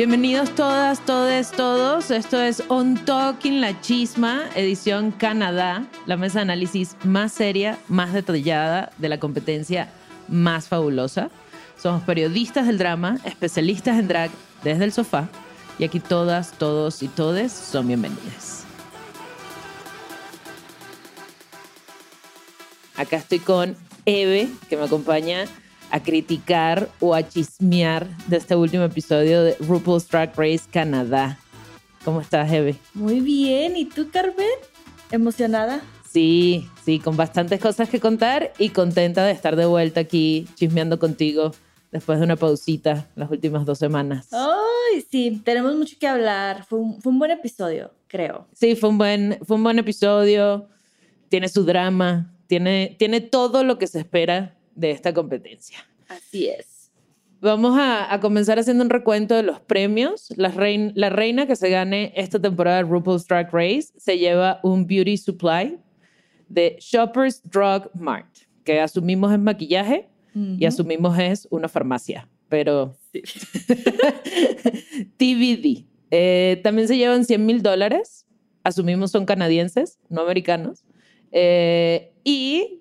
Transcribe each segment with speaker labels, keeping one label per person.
Speaker 1: Bienvenidos todas, todes, todos. Esto es On Talking La Chisma, edición Canadá, la mesa de análisis más seria, más detallada de la competencia más fabulosa. Somos periodistas del drama, especialistas en drag desde el sofá y aquí todas, todos y todes son bienvenidas. Acá estoy con Eve, que me acompaña a criticar o a chismear de este último episodio de RuPaul's Drag Race Canadá. ¿Cómo estás, Eve?
Speaker 2: Muy bien, ¿y tú, Carmen? ¿Emocionada?
Speaker 1: Sí, sí, con bastantes cosas que contar y contenta de estar de vuelta aquí chismeando contigo después de una pausita las últimas dos semanas.
Speaker 2: Ay, sí, tenemos mucho que hablar. Fue un, fue un buen episodio, creo.
Speaker 1: Sí, fue un buen, fue un buen episodio, tiene su drama, tiene, tiene todo lo que se espera de esta competencia.
Speaker 2: Así es.
Speaker 1: Vamos a, a comenzar haciendo un recuento de los premios. La, rein- la reina que se gane esta temporada de RuPaul's Drag Race se lleva un Beauty Supply de Shoppers Drug Mart, que asumimos es maquillaje y asumimos es una farmacia, pero TBD. Eh, también se llevan 100 mil dólares, asumimos son canadienses, no americanos. Eh, y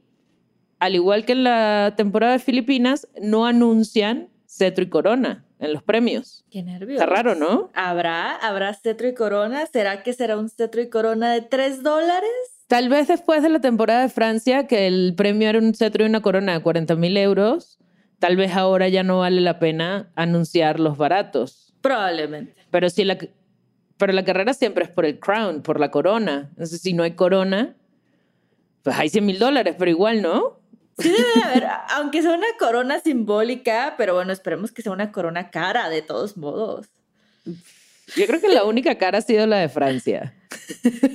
Speaker 1: al igual que en la temporada de Filipinas, no anuncian cetro y corona en los premios.
Speaker 2: Qué nervios.
Speaker 1: Está raro, ¿no?
Speaker 2: ¿Habrá? ¿Habrá cetro y corona? ¿Será que será un cetro y corona de 3 dólares?
Speaker 1: Tal vez después de la temporada de Francia, que el premio era un cetro y una corona de 40 mil euros, tal vez ahora ya no vale la pena anunciar los baratos.
Speaker 2: Probablemente.
Speaker 1: Pero si la, pero la carrera siempre es por el crown, por la corona. Entonces, si no hay corona, pues hay 100 mil dólares, pero igual, ¿no?
Speaker 2: Sí debe de haber, aunque sea una corona simbólica, pero bueno, esperemos que sea una corona cara de todos modos.
Speaker 1: Yo creo que la única cara ha sido la de Francia.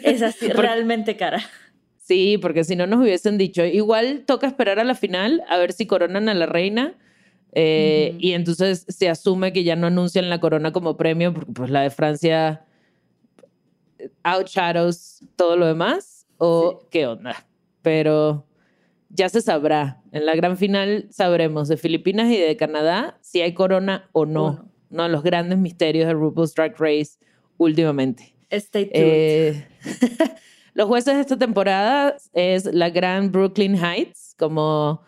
Speaker 2: Es así, realmente cara.
Speaker 1: Sí, porque si no nos hubiesen dicho, igual toca esperar a la final a ver si coronan a la reina. eh,
Speaker 2: Ujú.
Speaker 1: Y entonces se asume que ya no anuncian la corona como premio, porque pues la de Francia outshadows todo lo demás. ¿O qué onda? Pero ya se sabrá. En la gran final sabremos de Filipinas y de Canadá si hay corona o no.
Speaker 2: O no.
Speaker 1: No, los grandes misterios de RuPaul's Drag Race últimamente.
Speaker 2: Stay tuned.
Speaker 1: Eh, los jueces de esta temporada es la gran Brooklyn Heights como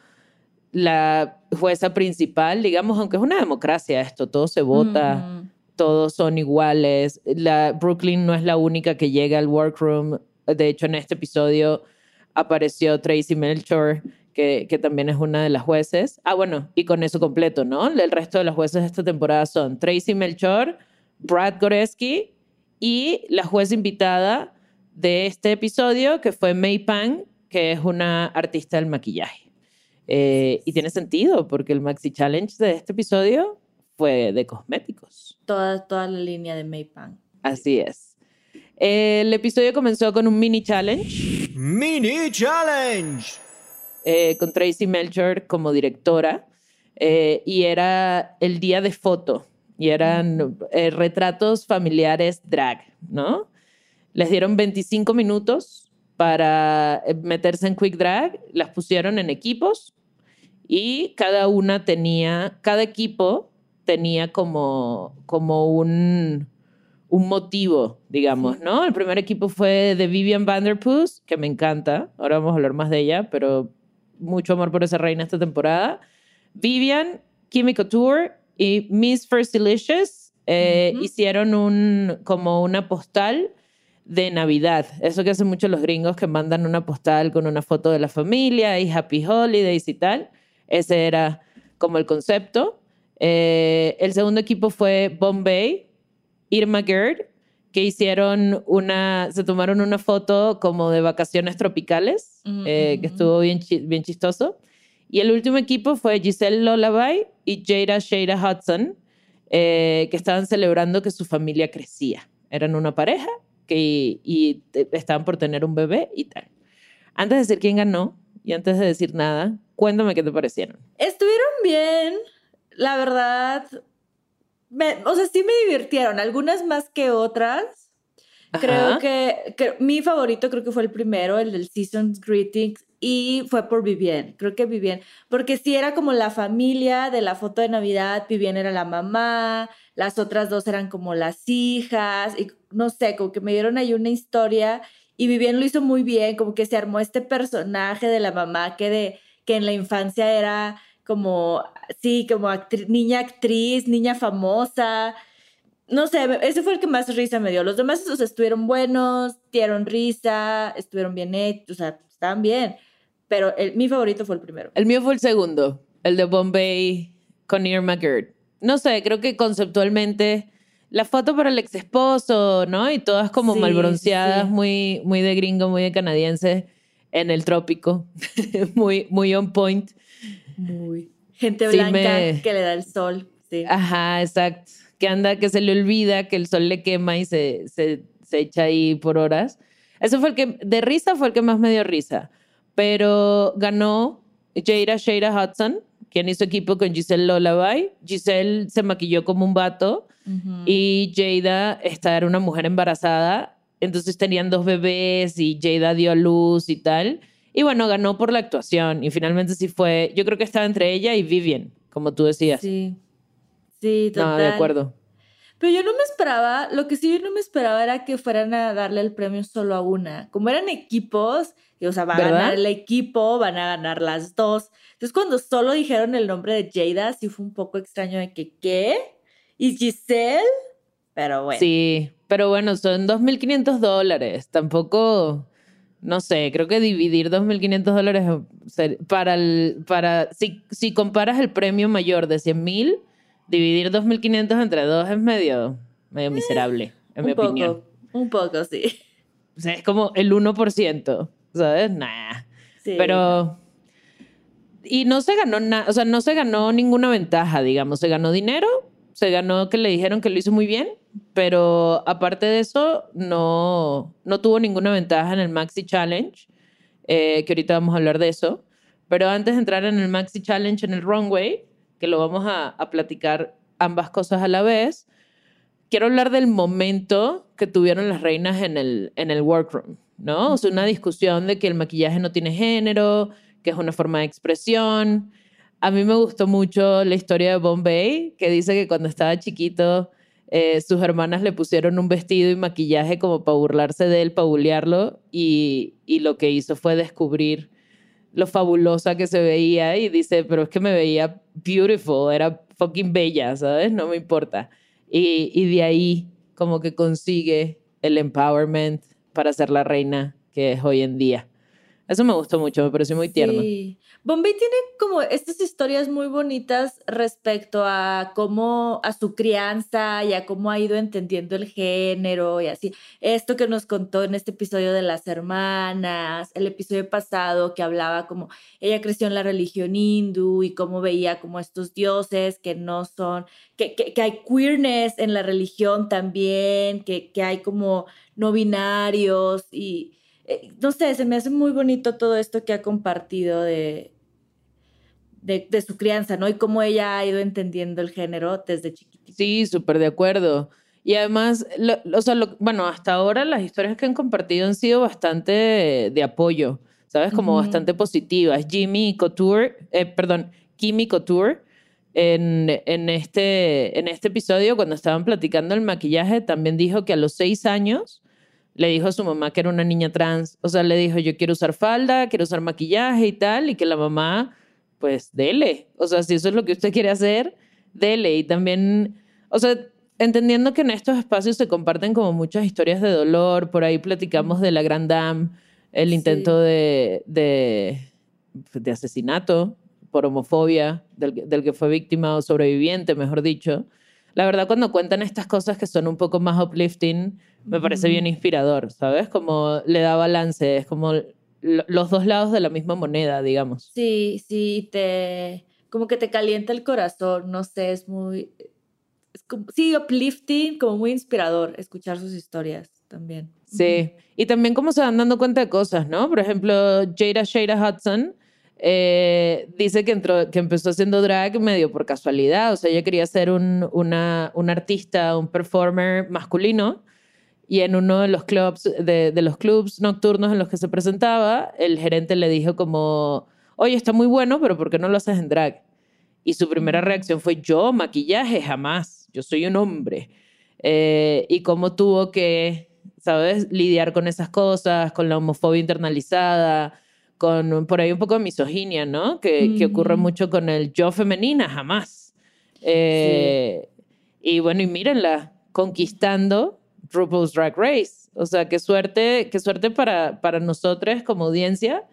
Speaker 1: la jueza principal, digamos, aunque es una democracia esto, todo se vota, todos son iguales. La Brooklyn no es la única que llega al workroom. De hecho, en este episodio apareció Tracy Melchor, que, que también es una de las jueces. Ah, bueno, y con eso completo, ¿no? El resto de las jueces de esta temporada son Tracy Melchor, Brad Goreski y la juez invitada de este episodio, que fue May Pang, que es una artista del maquillaje. Eh, y tiene sentido, porque el Maxi Challenge de este episodio fue de cosméticos.
Speaker 2: Toda, toda la línea de Maypan.
Speaker 1: Así es. El episodio comenzó con un mini challenge.
Speaker 3: Mini challenge.
Speaker 1: Eh, con Tracy Melcher como directora. Eh, y era el día de foto. Y eran eh, retratos familiares drag, ¿no? Les dieron 25 minutos para meterse en Quick Drag. Las pusieron en equipos. Y cada una tenía, cada equipo tenía como, como un, un motivo, digamos, ¿no? El primer equipo fue de Vivian Vanderpuss, que me encanta. Ahora vamos a hablar más de ella, pero mucho amor por esa reina esta temporada. Vivian, Kimmy Couture y Miss First Delicious eh, hicieron un, como una postal de Navidad. Eso que hacen mucho los gringos que mandan una postal con una foto de la familia y Happy Holidays y tal. Ese era como el concepto. Eh, el segundo equipo fue Bombay, Irma Gerd, que hicieron una, se tomaron una foto como de vacaciones tropicales, eh, que estuvo bien, bien chistoso. Y el último equipo fue Giselle Lullaby y Jada Shada Hudson, eh, que estaban celebrando que su familia crecía. Eran una pareja que, y estaban por tener un bebé y tal. Antes de decir quién ganó y antes de decir nada, cuéntame qué te parecieron.
Speaker 2: Estuvieron bien, la verdad. O sea, sí me divirtieron, algunas más que otras. Creo que, que, mi favorito creo que fue el primero, el del Season's Greetings, y fue por Vivien. Creo que Vivien, porque sí era como la familia de la foto de Navidad, Vivien era la mamá, las otras dos eran como las hijas, y no sé, como que me dieron ahí una historia y Vivien lo hizo muy bien, como que se armó este personaje de la mamá que, de, que en la infancia era como, sí, como niña actriz, niña famosa, no sé, ese fue el que más risa me dio. Los demás esos estuvieron buenos, dieron risa, estuvieron bien hechos, o sea, estaban bien. Pero el, mi favorito fue el primero.
Speaker 1: El mío fue el segundo, el de Bombay con Irma Gerd. No sé, creo que conceptualmente la foto para el ex esposo, ¿no? Y todas como mal bronceadas, muy, muy de gringo, muy de canadiense, en el trópico, muy, muy on point.
Speaker 2: Muy. Gente blanca que le da el sol. Sí.
Speaker 1: Ajá, exacto que anda, que se le olvida que el sol le quema y se, se, se echa ahí por horas. Eso fue el que, de risa fue el que más me dio risa. Pero ganó Jada Shada Hudson, quien hizo equipo con Giselle Lullaby. Giselle se maquilló como un vato y Jada esta era una mujer embarazada. Entonces tenían dos bebés y Jada dio a luz y tal. Y bueno, ganó por la actuación y finalmente sí fue, yo creo que estaba entre ella y Vivian, como tú decías.
Speaker 2: Sí. Sí, total.
Speaker 1: No, de acuerdo.
Speaker 2: Pero yo no me esperaba, lo que sí yo no me esperaba era que fueran a darle el premio solo a una. Como eran equipos, o sea, va a ganar el equipo, van a ganar las dos. Entonces, cuando solo dijeron el nombre de Jada, sí fue un poco extraño de que, ¿qué? ¿Y Giselle? Pero bueno.
Speaker 1: Sí, pero bueno, son 2.500 dólares. Tampoco, no sé, creo que dividir 2.500 dólares para, el, para si, si comparas el premio mayor de 100.000 dividir 2.500 entre dos es medio, medio miserable, en mi
Speaker 2: poco,
Speaker 1: opinión.
Speaker 2: Un poco, sí.
Speaker 1: O sea, es como el 1%, ¿sabes? Nah. Sí. Pero... Y no se ganó nada, o sea, no se ganó ninguna ventaja, digamos. Se ganó dinero, se ganó que le dijeron que lo hizo muy bien, pero aparte de eso, no, no tuvo ninguna ventaja en el Maxi Challenge, eh, que ahorita vamos a hablar de eso. Pero antes de entrar en el Maxi Challenge en el Runway, que lo vamos a, platicar ambas cosas a la vez, quiero hablar del momento que tuvieron las reinas en el, en el workroom, ¿no? O sea, una discusión de que el maquillaje no tiene género, que es una forma de expresión. A mí me gustó mucho la historia de Bombay, que dice que cuando estaba chiquito, eh, sus hermanas le pusieron un vestido y maquillaje como para burlarse de él, para bullearlo, y, lo que hizo fue descubrir lo fabulosa que se veía y dice, pero es que me veía beautiful, era fucking bella, ¿sabes? No me importa. Y, y de ahí como que consigue el empowerment para ser la reina que es hoy en día. Eso me gustó mucho, me pareció muy tierno.
Speaker 2: Sí. Bombay tiene como estas historias muy bonitas respecto a cómo, a su crianza y a cómo ha ido entendiendo el género y así. Esto que nos contó en este episodio de las hermanas, el episodio pasado que hablaba como ella creció en la religión hindú y cómo veía como estos dioses que no son, que, hay queerness en la religión también, que, que hay como no binarios y eh, no sé, se me hace muy bonito todo esto que ha compartido de, de, su crianza, ¿no? Y cómo ella ha ido entendiendo el género desde chiquitita.
Speaker 1: Sí, súper de acuerdo. Y además, o sea, bueno, hasta ahora las historias que han compartido han sido bastante de, apoyo, ¿sabes? Como bastante positivas. Jimmy Couture, eh, perdón, Kimmy Couture, en, en, este, en este episodio, cuando estaban platicando el maquillaje, también dijo que a los seis años le dijo a su mamá que era una niña trans. O sea, le dijo, yo quiero usar falda, quiero usar maquillaje y tal, y que la mamá, pues, dele. O sea, si eso es lo que usted quiere hacer, dele. Y también, o sea, entendiendo que en estos espacios se comparten como muchas historias de dolor, por ahí platicamos de la Grand Dame, el intento de, de, de, asesinato por homofobia del, del que fue víctima o sobreviviente, mejor dicho. La verdad, cuando cuentan estas cosas que son un poco más uplifting, me parece bien inspirador, ¿sabes? Como le da balance, es como los dos lados de la misma moneda, digamos.
Speaker 2: Sí, sí, te como que te calienta el corazón, no sé, es muy es como, sí, uplifting, como muy inspirador escuchar sus historias también.
Speaker 1: Sí, y también como se van dando cuenta de cosas, ¿no? Por ejemplo, Jada Shada Hudson eh, dice que, entró, que empezó haciendo drag medio por casualidad, o sea, ella quería ser un, una, un artista, un performer masculino, y en uno de los clubs, de, de, los clubs nocturnos en los que se presentaba, el gerente le dijo como, oye, está muy bueno, pero ¿por qué no lo haces en drag? Y su primera reacción fue, yo, maquillaje, jamás, yo soy un hombre. Eh, y cómo tuvo que, ¿sabes?, lidiar con esas cosas, con la homofobia internalizada, con por ahí un poco de misoginia, ¿no? Que, que ocurre mucho con el yo femenina, jamás. Eh, y bueno, y mírenla, conquistando RuPaul's Drag Race. O sea, qué suerte, qué suerte para, para nosotros como audiencia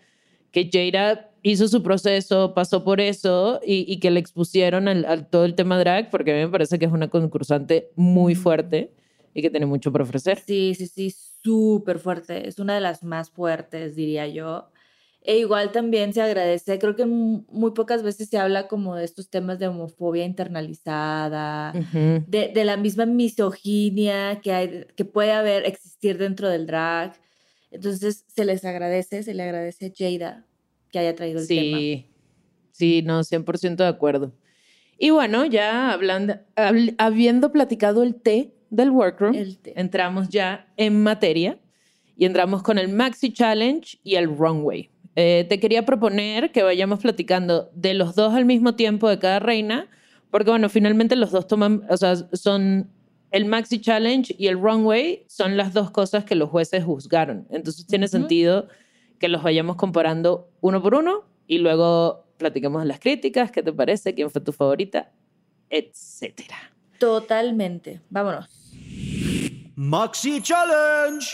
Speaker 1: que Jada hizo su proceso, pasó por eso y, y que le expusieron al, todo el tema drag, porque a mí me parece que es una concursante muy fuerte y que tiene mucho por ofrecer.
Speaker 2: Sí, sí, sí, súper fuerte. Es una de las más fuertes, diría yo. E igual también se agradece, creo que muy pocas veces se habla como de estos temas de homofobia internalizada, de, de, la misma misoginia que, hay, que puede haber, existir dentro del drag. Entonces se les agradece, se le agradece a Jada que haya traído el tema.
Speaker 1: Sí, sí, no, 100% de acuerdo. Y bueno, ya hablando, habiendo platicado el té del workroom, entramos ya en materia y entramos con el Maxi Challenge y el Runway. Eh, te quería proponer que vayamos platicando de los dos al mismo tiempo de cada reina, porque bueno, finalmente los dos toman, o sea, son el Maxi Challenge y el Runway son las dos cosas que los jueces juzgaron. Entonces tiene sentido que los vayamos comparando uno por uno y luego platiquemos las críticas, qué te parece, quién fue tu favorita, etcétera.
Speaker 2: Totalmente. Vámonos.
Speaker 3: Maxi Challenge.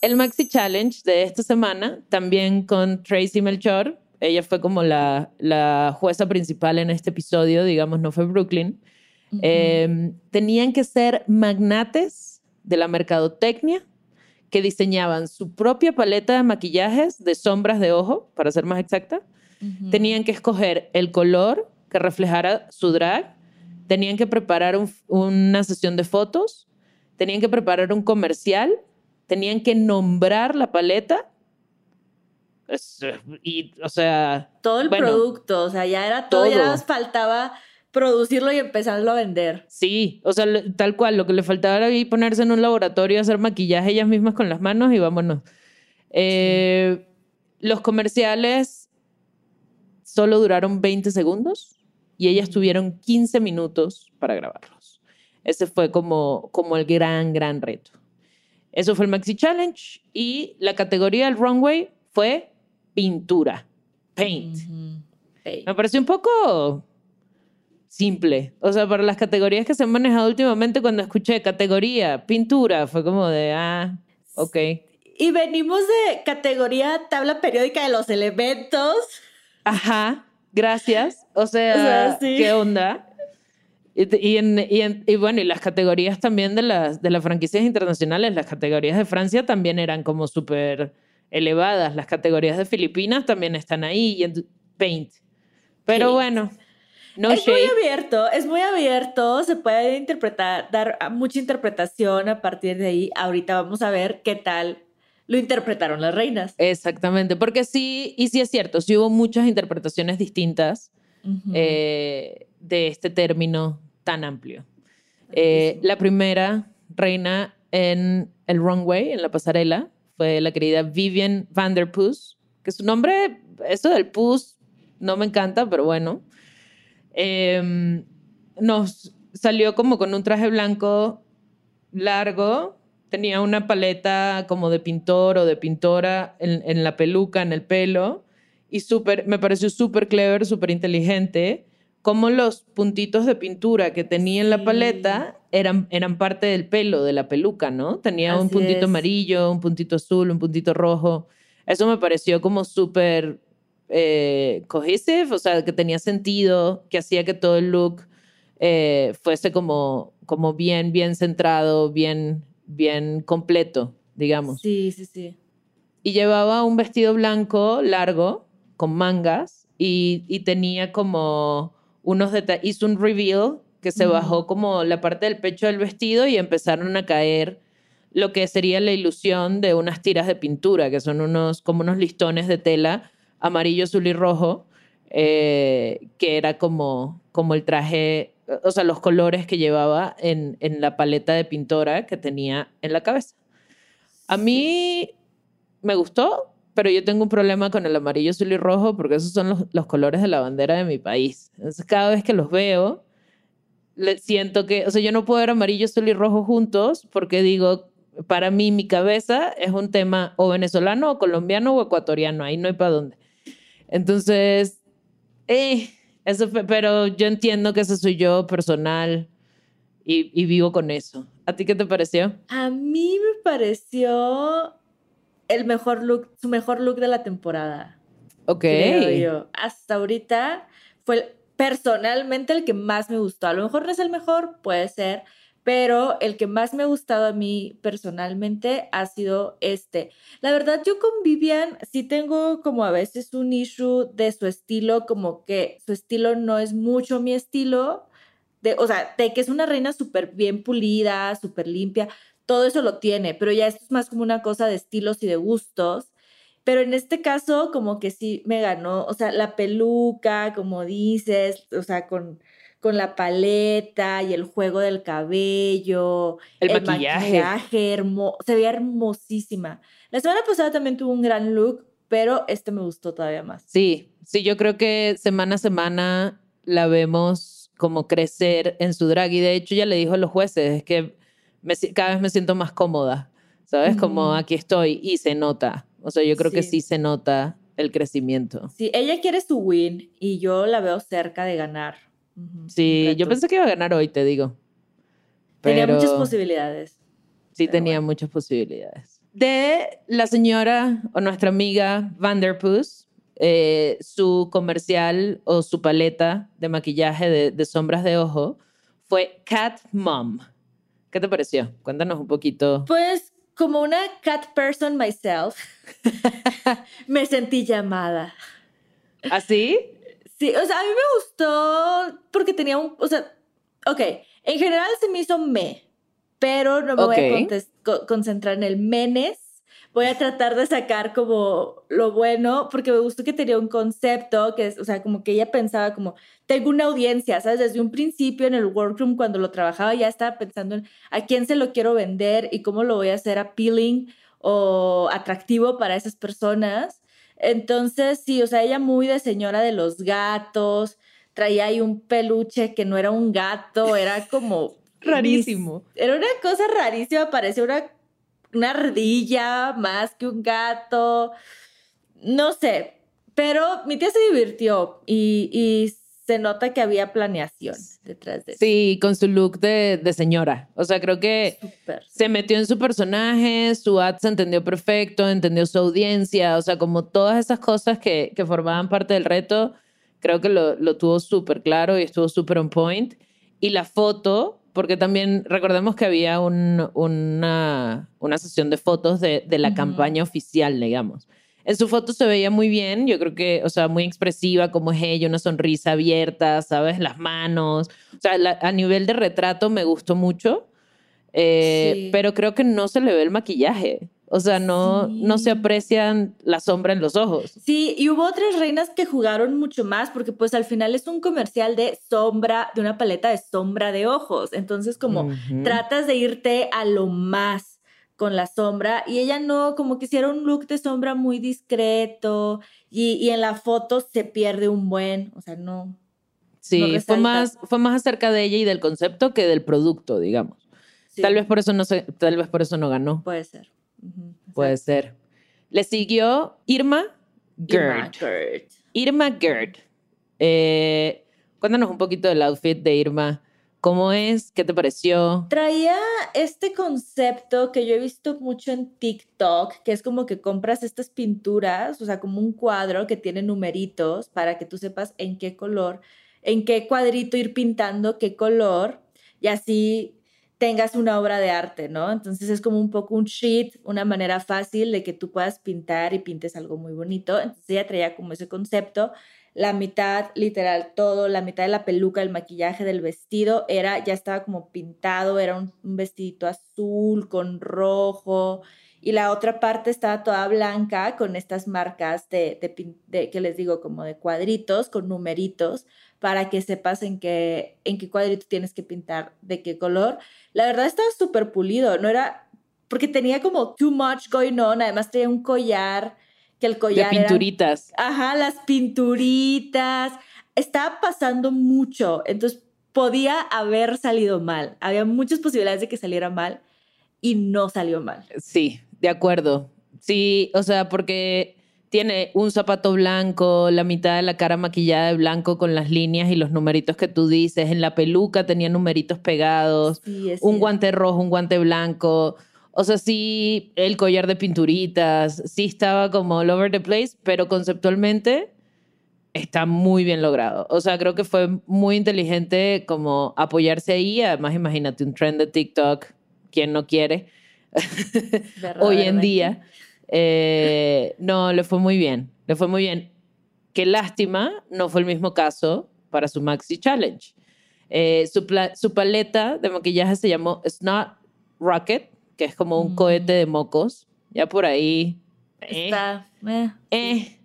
Speaker 1: El Maxi Challenge de esta semana, también con Tracy Melchor, ella fue como la, la jueza principal en este episodio, digamos, no fue Brooklyn. Em, tenían que ser magnates de la mercadotecnia que diseñaban su propia paleta de maquillajes de sombras de ojo, para ser más exacta. Tenían que escoger el color que reflejara su drag. Tenían que preparar una sesión de fotos. Tenían que preparar un comercial tenían que nombrar la paleta. Y, o sea.
Speaker 2: Todo el producto, o sea, ya era todo, ya nos faltaba producirlo y empezarlo a vender.
Speaker 1: Sí, o sea, tal cual, lo que le faltaba era ponerse en un laboratorio, hacer maquillaje ellas mismas con las manos y vámonos. Eh, los comerciales solo duraron 20 segundos y ellas tuvieron 15 minutos para grabarlos. Ese fue como, como el gran, gran reto. Eso fue el Maxi Challenge y la categoría del runway fue pintura, paint. Me pareció un poco simple. O sea, para las categorías que se han manejado últimamente, cuando escuché categoría, pintura, fue como de, ah, ok.
Speaker 2: Y venimos de categoría tabla periódica de los elementos.
Speaker 1: Ajá, gracias. O sea, ¿qué onda? Y, y, bueno, y las categorías también de las, de las franquicias internacionales, las categorías de Francia también eran como súper elevadas. Las categorías de Filipinas también están ahí y en Paint. Pero bueno, no
Speaker 2: es muy abierto, es muy abierto, se puede interpretar, dar mucha interpretación a partir de ahí. Ahorita vamos a ver qué tal lo interpretaron las reinas.
Speaker 1: Exactamente, porque sí, y sí es cierto, sí hubo muchas interpretaciones distintas eh, de este término tan amplio. Eh, la primera reina en el runway, en la pasarela, fue la querida Vivian van der Poos, que su nombre, eso del Poos, no me encanta, pero bueno. Em, nos salió como con un traje blanco largo, tenía una paleta como de pintor o de pintora en, la peluca, en el pelo, y súper, me pareció súper clever, súper inteligente, como los puntitos de pintura que tenía en la paleta eran, eran parte del pelo, de la peluca, ¿no? Tenía un puntito amarillo, un puntito azul, un puntito rojo. Eso me pareció como súper eh, cohesive, o sea, que tenía sentido, que hacía que todo el look eh, fuese como, como bien, bien centrado, bien bien completo, digamos.
Speaker 2: Sí, sí, sí.
Speaker 1: Y llevaba un vestido blanco largo con mangas y, tenía como unos detalles, hizo un reveal que se bajó como la parte del pecho del vestido y empezaron a caer lo que sería la ilusión de unas tiras de pintura, que son unos, como unos listones de tela amarillo, azul y rojo, eh, que era como, como el traje o sea, los colores que llevaba en, en la paleta de pintora que tenía en la cabeza. A mí me gustó, pero yo tengo un problema con el amarillo, azul y rojo porque esos son los, los colores de la bandera de mi país. Entonces, cada vez que los veo, siento que, o sea, yo no puedo ver amarillo, azul y rojo juntos porque digo, para mí mi cabeza es un tema o venezolano o colombiano o ecuatoriano, ahí no hay para dónde. Entonces, eh, eso pero yo entiendo que ese soy yo personal y, vivo con eso. ¿A ti qué te pareció?
Speaker 2: A mí me pareció el mejor look, su mejor look de la temporada.
Speaker 1: Ok.
Speaker 2: Hasta ahorita fue personalmente el que más me gustó. A lo mejor no es el mejor, puede ser, pero el que más me ha gustado a mí personalmente ha sido este. La verdad, yo con Vivian sí tengo como a veces un issue de su estilo, como que su estilo no es mucho mi estilo. De, o sea, de que es una reina súper bien pulida, súper limpia, todo eso lo tiene, pero ya esto es más como una cosa de estilos y de gustos. Pero en este caso, como que sí me ganó, o sea, la peluca, como dices, o sea, con con la paleta y el juego del cabello,
Speaker 1: el, maquillaje,
Speaker 2: se veía hermosísima. La semana pasada también tuvo un gran look, pero este me gustó todavía más.
Speaker 1: Sí, sí, yo creo que semana a semana la vemos como crecer en su drag y de hecho ya le dijo a los jueces es que cada vez me siento más cómoda, ¿sabes? Como aquí estoy y se nota. O sea, yo creo que sí se nota el crecimiento.
Speaker 2: Sí, ella quiere su win y yo la veo cerca de ganar.
Speaker 1: Sí, yo pensé que iba a ganar hoy, te digo.
Speaker 2: Tenía muchas posibilidades.
Speaker 1: Sí, tenía muchas posibilidades. De la señora o nuestra amiga Vanderpuss, eh, su comercial o su paleta de maquillaje de, sombras de ojo fue Cat Mom. ¿Qué te pareció? Cuéntanos un poquito.
Speaker 2: Pues como una cat person myself, me sentí llamada.
Speaker 1: ¿Así?
Speaker 2: Sí, o sea, a mí me gustó porque tenía un, o sea, ok, en general se me hizo me, pero no me voy a concentrar en el menes. Voy a tratar de sacar como lo bueno, porque me gustó que tenía un concepto, que es, o sea, como que ella pensaba como, tengo una audiencia, ¿sabes? Desde un principio en el workroom, cuando lo trabajaba, ya estaba pensando en a quién se lo quiero vender y cómo lo voy a hacer appealing o atractivo para esas personas. Entonces, sí, o sea, ella muy de señora de los gatos, traía ahí un peluche que no era un gato, era como...
Speaker 1: Rarísimo.
Speaker 2: Era una cosa rarísima, parecía una, una ardilla más que un gato. No sé, pero mi tía se divirtió y, se nota que había planeación detrás de eso.
Speaker 1: Sí, con su look de, de señora. O sea, creo que
Speaker 2: Súper.
Speaker 1: se metió en su personaje, su ad se entendió perfecto, entendió su audiencia, o sea, como todas esas cosas que, que formaban parte del reto, creo que lo, lo tuvo súper claro y estuvo súper on point. Y la foto, porque también recordemos que había un- una, una sesión de fotos de, de la campaña oficial, digamos. En su foto se veía muy bien, yo creo que, o sea, muy expresiva como es ella, una sonrisa abierta, ¿sabes? Las manos. O sea, la- a nivel de retrato me gustó mucho, eh,
Speaker 2: Sí.
Speaker 1: pero creo que no se le ve el maquillaje. O sea, no, no se aprecian la sombra en los ojos.
Speaker 2: Sí, y hubo otras reinas que jugaron mucho más porque pues al final es un comercial de sombra, de una paleta de sombra de ojos. Entonces como tratas de irte a lo más con la sombra y ella no, como que hiciera un look de sombra muy discreto y, y en la foto se pierde un buen, o sea, no.
Speaker 1: Sí,
Speaker 2: no
Speaker 1: fue más, fue más acerca de ella y del concepto que del producto, digamos.
Speaker 2: sí,
Speaker 1: Tal vez por eso no se, tal vez por eso no ganó.
Speaker 2: Puede ser.
Speaker 1: Puede ser. Le siguió Irma
Speaker 2: Irma
Speaker 1: Gerd.
Speaker 2: Gerd.
Speaker 1: Irma Gerd. Eh, cuéntanos un poquito del outfit de Irma. ¿Cómo es? ¿Qué te pareció?
Speaker 2: Traía este concepto que yo he visto mucho en TikTok, que es como que compras estas pinturas, o sea, como un cuadro que tiene numeritos para que tú sepas en qué color, en qué cuadrito ir pintando qué color y así tengas una obra de arte, ¿no? Entonces es como un poco un sheet, una manera fácil de que tú puedas pintar y pintes algo muy bonito. Entonces ella traía como ese concepto la mitad, literal, todo, la mitad de la peluca, el maquillaje del vestido, era, ya estaba como pintado, era un, un vestidito azul con rojo, y la otra parte estaba toda blanca con estas marcas de, de, de- que les digo, como de cuadritos, con numeritos, para que sepas en qué, en qué cuadrito tienes que pintar, de qué color. La verdad estaba súper pulido, no era, porque tenía como too much going on, además tenía un collar, que el
Speaker 1: De
Speaker 2: collar era-
Speaker 1: pinturitas.
Speaker 2: Ajá, las pinturitas. Estaba pasando mucho, entonces podía haber salido mal. Había muchas posibilidades de que saliera mal y no salió mal.
Speaker 1: Sí, de acuerdo. Sí, o sea, porque tiene un zapato blanco, la mitad de la cara maquillada de blanco con las líneas y los numeritos que tú dices. En la peluca tenía numeritos pegados.
Speaker 2: Sí,
Speaker 1: un guante rojo, un guante blanco. O sea, sí, el collar de pinturitas, sí estaba como all over the place, pero conceptualmente está muy bien logrado. O sea, creo que fue muy inteligente como apoyarse ahí. Además, imagínate un trend de TikTok, ¿quién no quiere? Hoy en día. Eh, no, le fue muy bien, le fue muy bien. Qué lástima, no fue el mismo caso para su Maxi Challenge. Eh, su, paleta de maquillaje se llamó Snot Rocket, que es como un
Speaker 2: Mm.
Speaker 1: cohete de mocos. Ya por ahí. eh,
Speaker 2: Está, eh,
Speaker 1: eh.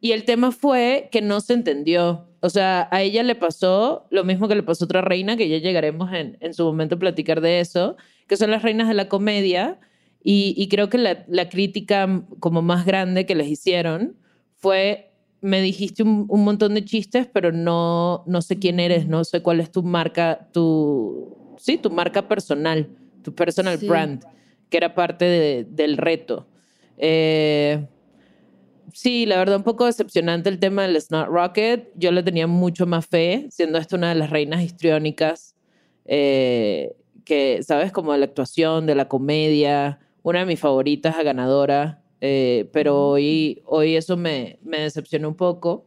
Speaker 1: Y el tema fue que no se entendió. O sea, a ella le pasó lo mismo que le pasó a otra reina, que ya llegaremos en, en su momento a platicar de eso, que son las reinas de la comedia. Y, y creo que la, la crítica como más grande que les hicieron fue, me dijiste un, un montón de chistes, pero no, no sé quién eres, no sé cuál es tu marca, tu, sí, tu marca personal, tu personal
Speaker 2: Sí.
Speaker 1: brand, que era parte de- del reto. Eh, sí, la verdad, un poco decepcionante el tema del Snot Rocket. Yo le tenía mucho más fe, siendo esta una de las reinas histriónicas, eh, que, ¿sabes? Como de la actuación, de la comedia, una de mis favoritas a ganadora, eh, pero hoy, hoy eso me, me decepcionó un poco.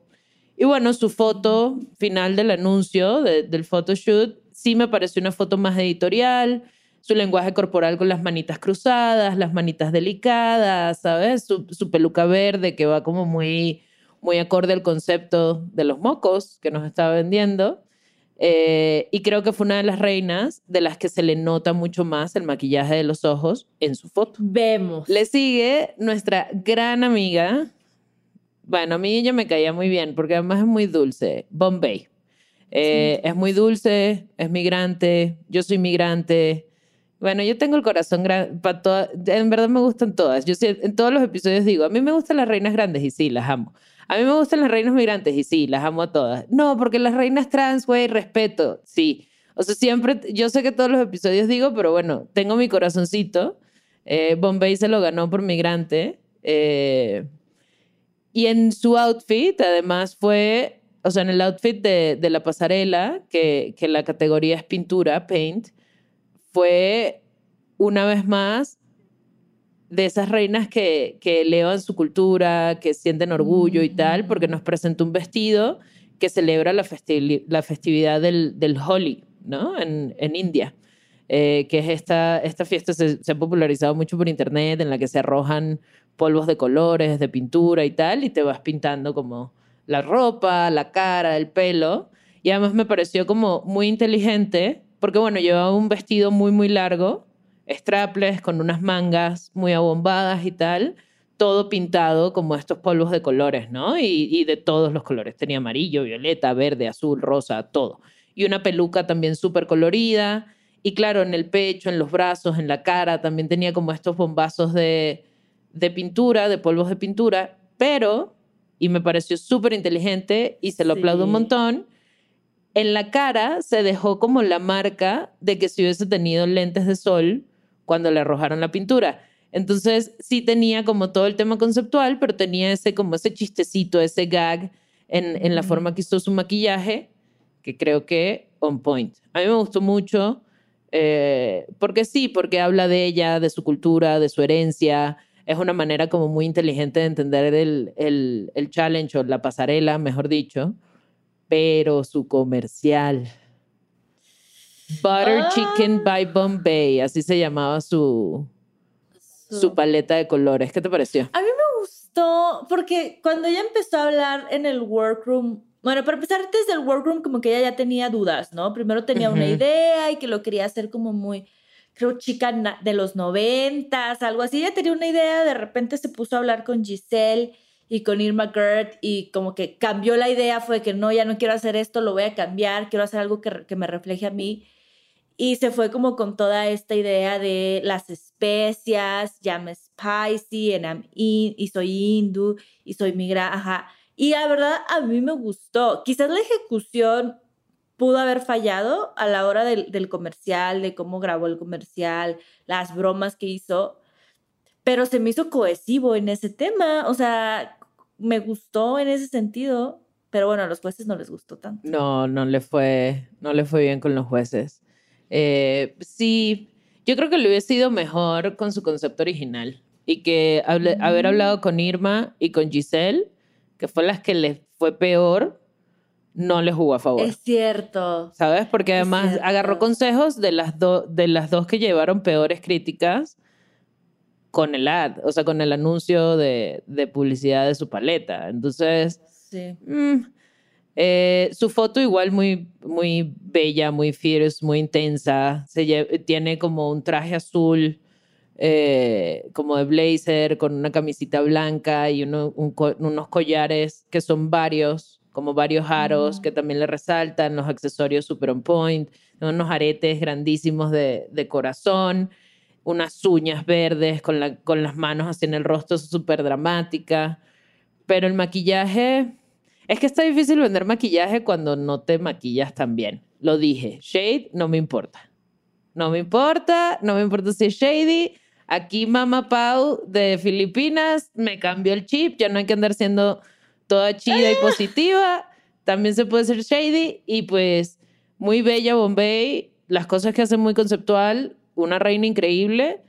Speaker 1: Y bueno, su foto final del anuncio, de- del photoshoot, sí me pareció una foto más editorial, su lenguaje corporal con las manitas cruzadas, las manitas delicadas, ¿sabes? Su, su peluca verde que va como muy, muy acorde al concepto de los mocos que nos estaba vendiendo. Eh, y creo que fue una de las reinas de las que se le nota mucho más el maquillaje de los ojos en su foto.
Speaker 2: Vemos.
Speaker 1: Le sigue nuestra gran amiga. Bueno, a mí ella me caía muy bien porque además es muy dulce. Bombay. Eh, Es muy dulce, es migrante, yo soy migrante. Bueno, yo tengo el corazón grande para todas. En verdad me gustan todas. Yo en todos los episodios digo, a mí me gustan las reinas grandes y sí, las amo. A mí me gustan las reinas migrantes y sí, las amo a todas. No, porque las reinas trans, güey, respeto, sí. O sea, siempre, yo sé que todos los episodios digo, pero bueno, tengo mi corazoncito. Eh, Bombay se lo ganó por migrante. Eh, y en su outfit, además, fue, o sea, en el outfit de, de la pasarela, que, que la categoría es pintura, paint, fue una vez más de esas reinas que, que elevan su cultura, que sienten orgullo y tal, porque nos presentó un vestido que celebra la, la festividad del, del Holi, ¿no? En, en India. Eh, que es esta, esta fiesta, se, se, ha popularizado mucho por internet, en la que se arrojan polvos de colores, de pintura y tal, y te vas pintando como la ropa, la cara, el pelo. Y además me pareció como muy inteligente, porque bueno, llevaba un vestido muy, muy largo, strapless, con unas mangas muy abombadas y tal, todo pintado como estos polvos de colores, ¿no? Y, y de todos los colores. Tenía amarillo, violeta, verde, azul, rosa, todo. Y una peluca también súper colorida. Y claro, en el pecho, en los brazos, en la cara, también tenía como estos bombazos de, de pintura, de polvos de pintura, pero, y me pareció súper inteligente y se lo aplaudo un montón, en la cara se dejó como la marca de que si hubiese tenido lentes de sol cuando le arrojaron la pintura. Entonces sí tenía como todo el tema conceptual, pero tenía ese como ese chistecito, ese gag en, en la forma que hizo su maquillaje, que creo que on point. A mí me gustó mucho, eh, porque sí, porque habla de ella, de su cultura, de su herencia, es una manera como muy inteligente de entender el, el, el challenge o la pasarela, mejor dicho, pero su comercial. Butter Chicken by Bombay, así se llamaba su, su paleta de colores. ¿Qué te pareció?
Speaker 2: A mí me gustó porque cuando ella empezó a hablar en el workroom, bueno, para empezar desde el workroom como que ella ya tenía dudas, ¿no? Primero tenía una idea y que lo quería hacer como muy creo, chica de los noventas, algo así. Ella tenía una idea, de repente se puso a hablar con Giselle y con Irma Gert y como que cambió la idea, fue que no, ya no quiero hacer esto, lo voy a cambiar, quiero hacer algo que, que me refleje a mí. Y se fue como con toda esta idea de las especias, llama spicy, and y soy hindú, y soy migra, ajá. Y la verdad, a mí me gustó. Quizás la ejecución pudo haber fallado a la hora del, del, comercial, de cómo grabó el comercial, las bromas que hizo, pero se me hizo cohesivo en ese tema, o sea, me gustó en ese sentido, pero bueno, a los jueces no les gustó tanto.
Speaker 1: No, no le fue, no le fue bien con los jueces. Eh, sí, yo creo que le hubiese sido mejor con su concepto original y que hable, haber hablado con Irma y con Giselle, que fue las que le fue peor, no le jugó a favor.
Speaker 2: Es cierto.
Speaker 1: ¿Sabes? Porque además agarró consejos de las, de las dos que llevaron peores críticas con el ad, o sea, con el anuncio de, de publicidad de su paleta. Entonces,
Speaker 2: sí.
Speaker 1: Mm, eh, su foto igual muy, muy bella, muy fierce, muy intensa. Se tiene como un traje azul, eh, como de blazer, con una camisita blanca y uno, unos collares que son varios como varios aros que también le resaltan, los accesorios super on point, unos aretes grandísimos de, de corazón, unas uñas verdes con, la, con las manos así en el rostro súper dramática. Pero el maquillaje, es que está difícil vender maquillaje cuando no te maquillas tan bien. Lo dije, shade no me importa. No me importa, no me importa si es shady. Aquí Mama Pau de Filipinas me cambió el chip, ya no hay que andar siendo toda chida y positiva. También se puede ser shady y pues muy bella Bombay. Las cosas que hace muy conceptual, una reina increíble,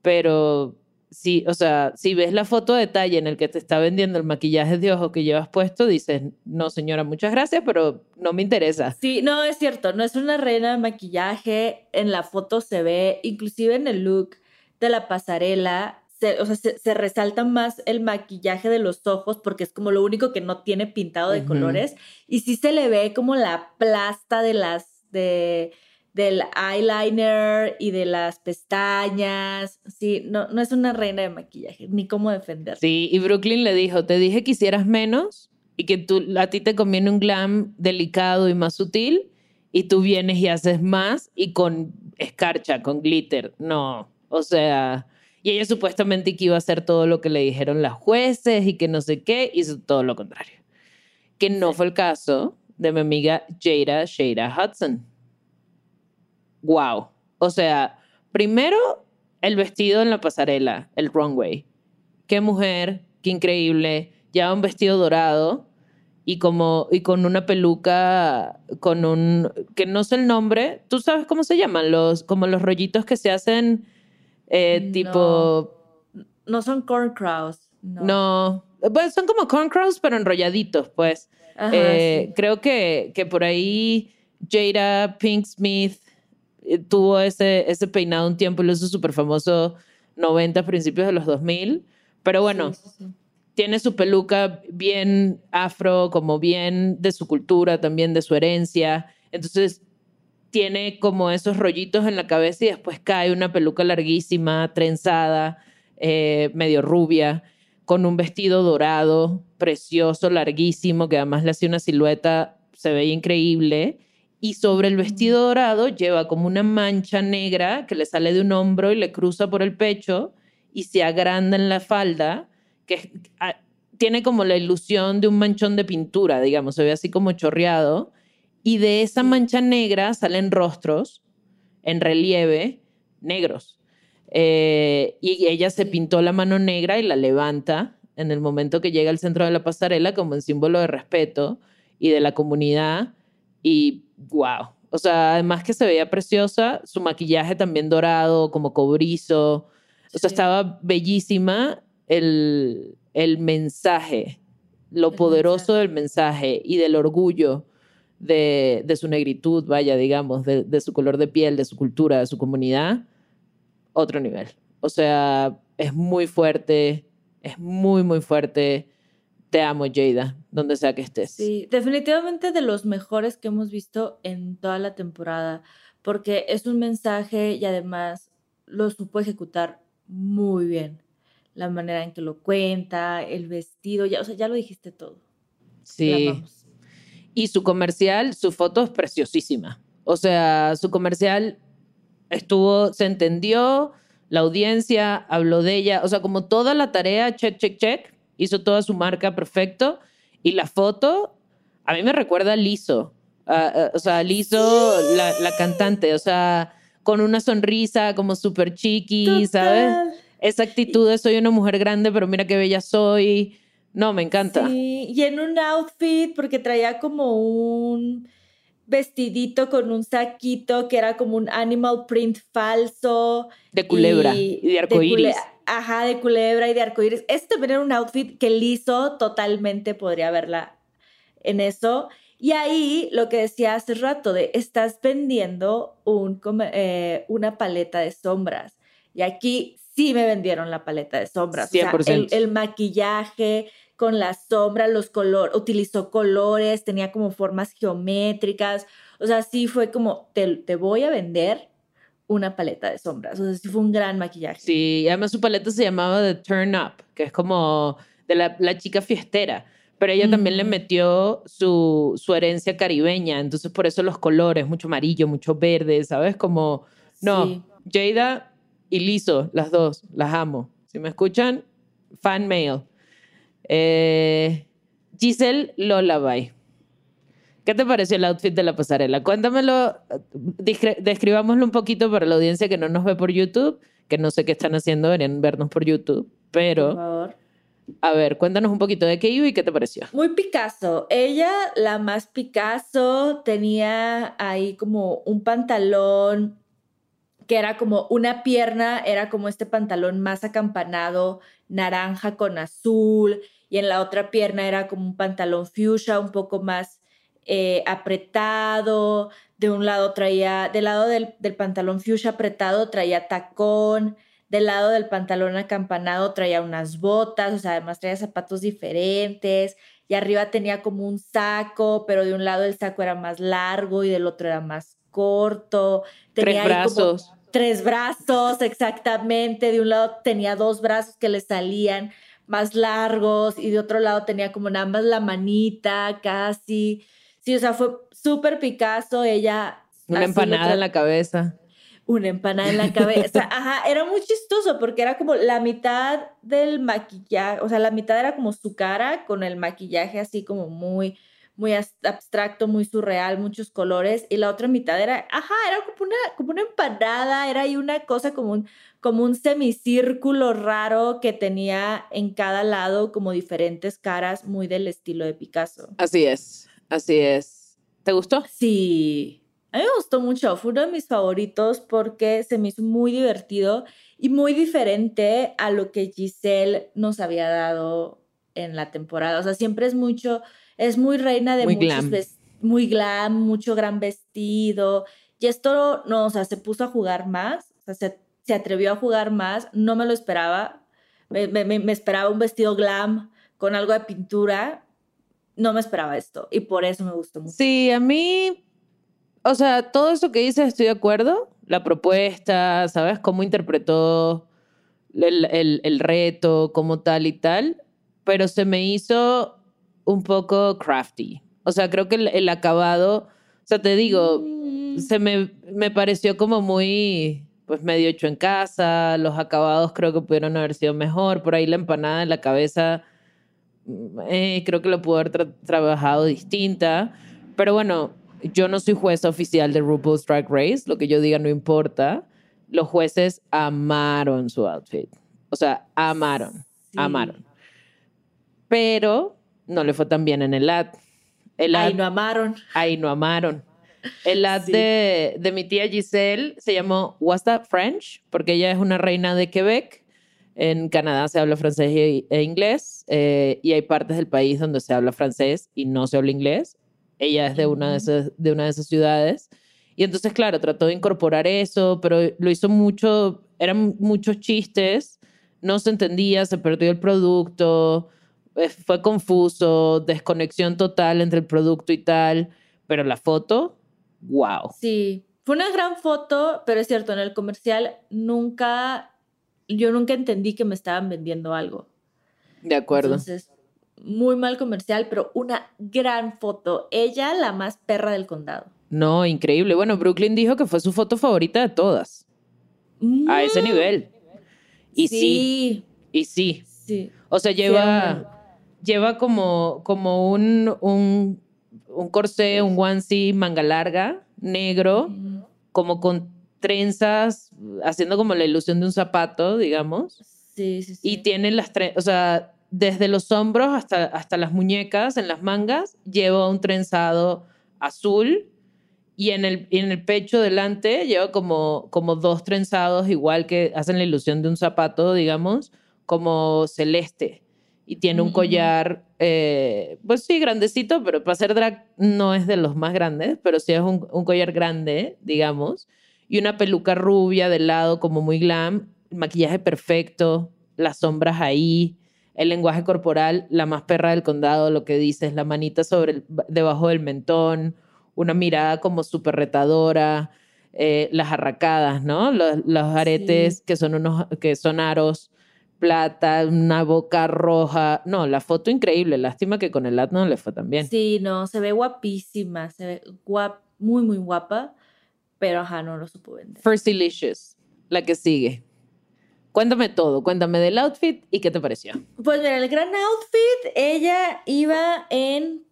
Speaker 1: pero sí, o sea, si ves la foto de detalle en el que te está vendiendo el maquillaje de ojo que llevas puesto, dices, no señora, muchas gracias, pero no me interesa.
Speaker 2: Sí, no, es cierto, no es una reina de maquillaje, en la foto se ve, inclusive en el look de la pasarela, se, o sea, se, resalta más el maquillaje de los ojos porque es como lo único que no tiene pintado de colores y sí se le ve como la plasta de las de del eyeliner y de las pestañas. Sí, no, no es una reina de maquillaje, ni cómo defender.
Speaker 1: Sí, y Brooklyn le dijo, te dije que hicieras menos y que tú, a ti te conviene un glam delicado y más sutil y tú vienes y haces más y con escarcha, con glitter. No, o sea, y ella supuestamente que iba a hacer todo lo que le dijeron las jueces y que no sé qué, hizo todo lo contrario. Que no fue el caso de mi amiga Jada Shada Hudson. Wow. O sea, primero el vestido en la pasarela, el runway. Qué mujer, qué increíble. Ya un vestido dorado y como y con una peluca con un que no sé el nombre tú sabes cómo se llaman los como los rollitos que se hacen eh, tipo
Speaker 2: no son corn crows no.
Speaker 1: no pues son como corn crows pero enrolladitos pues eh, creo que, que por ahí Jada Pink Smith tuvo ese, ese peinado un tiempo y lo hizo súper famoso 90 principios de los 2000 pero bueno tiene su peluca bien afro, como bien de su cultura, también de su herencia. Entonces tiene como esos rollitos en la cabeza y después cae una peluca larguísima, trenzada, eh, medio rubia, con un vestido dorado, precioso, larguísimo, que además le hace una silueta, se ve increíble. Y sobre el vestido dorado lleva como una mancha negra que le sale de un hombro y le cruza por el pecho y se agranda en la falda que ah, tiene como la ilusión de un manchón de pintura, digamos, se ve así como chorreado, y de esa mancha negra salen rostros en relieve negros. Eh, y ella se pintó la mano negra y la levanta en el momento que llega al centro de la pasarela como en símbolo de respeto y de la comunidad. Y wow. O sea, además que se veía preciosa, su maquillaje también dorado, como cobrizo. O sea, estaba bellísima el, el mensaje, lo poderoso del mensaje y del orgullo de, de su negritud, vaya, digamos, de, de, su color de piel, de su cultura, de su comunidad, otro nivel. O sea, es muy fuerte, es muy, muy fuerte. Te amo, Jada, donde sea que estés.
Speaker 2: Sí, definitivamente de los mejores que hemos visto en toda la temporada, porque es un mensaje y además lo supo ejecutar muy bien la manera en que lo cuenta, el vestido, ya, o sea, ya lo dijiste todo.
Speaker 1: Sí. Y su comercial, su foto es preciosísima. O sea, su comercial estuvo, se entendió, la audiencia habló de ella, o sea, como toda la tarea, check, check, check, hizo toda su marca perfecto. Y la foto, a mí me recuerda a Lizo. o sea, Lizo, la, la, cantante, o sea, con una sonrisa como súper chiqui, ¿sabes? esa actitud de soy una mujer grande, pero mira qué bella soy. No, me encanta.
Speaker 2: Sí, y en un outfit, porque traía como un vestidito con un saquito que era como un animal print falso.
Speaker 1: De culebra y, de arcoíris.
Speaker 2: Ajá, de culebra y de arcoíris. Este también era un outfit que liso totalmente podría verla en eso. Y ahí lo que decía hace rato de estás vendiendo un, eh, una paleta de sombras. Y aquí sí me vendieron la paleta de sombras. 100%. el, maquillaje con las sombras, los colores, utilizó colores, tenía como formas geométricas. O sea, sí fue como, te, te voy a vender una paleta de sombras. O sea, sí fue un gran maquillaje.
Speaker 1: Sí, además su paleta se llamaba The Turn Up, que es como de la, la chica fiestera. Pero ella también le metió su, su herencia caribeña, entonces por eso los colores, mucho amarillo, mucho verde, ¿sabes? Como, no, Jada y Liso, las dos, las amo. Si me escuchan, fan mail. Eh, Giselle Lullaby. ¿Qué te pareció el outfit de la pasarela? Cuéntamelo, describámoslo un poquito para la audiencia que no nos ve por YouTube, que no sé qué están haciendo, deberían vernos por YouTube, pero...
Speaker 2: Por favor.
Speaker 1: A ver, cuéntanos un poquito de qué y qué te pareció.
Speaker 2: Muy Picasso. Ella, la más Picasso, tenía ahí como un pantalón que era como una pierna, era como este pantalón más acampanado, naranja con azul, y en la otra pierna era como un pantalón fuchsia, un poco más eh, apretado. De un lado traía, del lado del, del pantalón fuchsia apretado traía tacón, del lado del pantalón acampanado traía unas botas, o sea, además traía zapatos diferentes, y arriba tenía como un saco, pero de un lado el saco era más largo y del otro era más corto.
Speaker 1: Tenía Tres brazos
Speaker 2: tres brazos exactamente. De un lado tenía dos brazos que le salían más largos y de otro lado tenía como nada más la manita casi. Sí, o sea, fue súper Picasso. Ella...
Speaker 1: Una empanada en la cabeza.
Speaker 2: Una empanada en la cabeza. Ajá, era muy chistoso porque era como la mitad del maquillaje, o sea, la mitad era como su cara con el maquillaje así como muy muy abstracto, muy surreal, muchos colores, y la otra mitad era, ajá, era como una, como una empanada, era ahí una cosa como un, como un semicírculo raro que tenía en cada lado como diferentes caras, muy del estilo de Picasso.
Speaker 1: Así es, así es. ¿Te gustó?
Speaker 2: Sí, a mí me gustó mucho, fue uno de mis favoritos porque se me hizo muy divertido y muy diferente a lo que Giselle nos había dado en la temporada. O sea, siempre es mucho es muy reina de
Speaker 1: muy
Speaker 2: muchos
Speaker 1: glam.
Speaker 2: muy glam, mucho gran vestido. Y esto no, o sea, se puso a jugar más, o sea, se, se atrevió a jugar más, no me lo esperaba. Me, me, me, esperaba un vestido glam con algo de pintura. No me esperaba esto y por eso me gustó mucho.
Speaker 1: Sí, a mí, o sea, todo eso que dices estoy de acuerdo. La propuesta, ¿sabes? Cómo interpretó el, el, el reto, como tal y tal. Pero se me hizo un poco crafty. O sea, creo que el, el acabado, o sea, te digo, mm. se me, me pareció como muy, pues medio hecho en casa, los acabados creo que pudieron haber sido mejor, por ahí la empanada en la cabeza, mm, eh, creo que lo pudo haber tra trabajado distinta, pero bueno, yo no soy jueza oficial de RuPaul's Drag Race, lo que yo diga no importa, los jueces amaron su outfit, o sea, amaron, sí. amaron. Pero no le fue tan bien en el ad. El ad
Speaker 2: ahí no amaron.
Speaker 1: Ahí no amaron. El ad sí. de, de, mi tía Giselle se llamó What's That French? Porque ella es una reina de Quebec. En Canadá se habla francés e inglés eh, y hay partes del país donde se habla francés y no se habla inglés. Ella es de una de esas, de una de esas ciudades. Y entonces, claro, trató de incorporar eso, pero lo hizo mucho, eran muchos chistes, no se entendía, se perdió el producto, fue confuso, desconexión total entre el producto y tal, pero la foto, wow.
Speaker 2: Sí, fue una gran foto, pero es cierto, en el comercial nunca, yo nunca entendí que me estaban vendiendo algo.
Speaker 1: De acuerdo.
Speaker 2: Entonces, muy mal comercial, pero una gran foto. Ella, la más perra del condado.
Speaker 1: No, increíble. Bueno, Brooklyn dijo que fue su foto favorita de todas. Mm. A ese nivel. Y sí. sí. Y sí.
Speaker 2: Sí.
Speaker 1: O sea, lleva lleva como, como un, un, un corsé, un onesie manga larga, negro, mm. como con trenzas, haciendo como la ilusión de un zapato, digamos.
Speaker 2: Sí, sí, sí.
Speaker 1: Y tiene las trenzas, o sea, desde los hombros hasta, hasta las muñecas, en las mangas, lleva un trenzado azul y en el, en el pecho delante lleva como, como dos trenzados, igual que hacen la ilusión de un zapato, digamos, como celeste y tiene un collar, eh, pues sí, grandecito, pero para ser drag no es de los más grandes, pero sí es un, un, collar grande, digamos, y una peluca rubia de lado como muy glam, maquillaje perfecto, las sombras ahí, el lenguaje corporal, la más perra del condado, lo que dices, la manita sobre el, debajo del mentón, una mirada como súper retadora, eh, las arracadas, ¿no? Los, los aretes sí. que son unos, que son aros plata, una boca roja. No, la foto increíble. Lástima que con el ad no le fue tan bien.
Speaker 2: Sí, no, se ve guapísima, se ve guap, muy, muy guapa, pero ajá, no lo supo vender.
Speaker 1: First Delicious, la que sigue. Cuéntame todo, cuéntame del outfit y qué te pareció.
Speaker 2: Pues mira, el gran outfit, ella iba en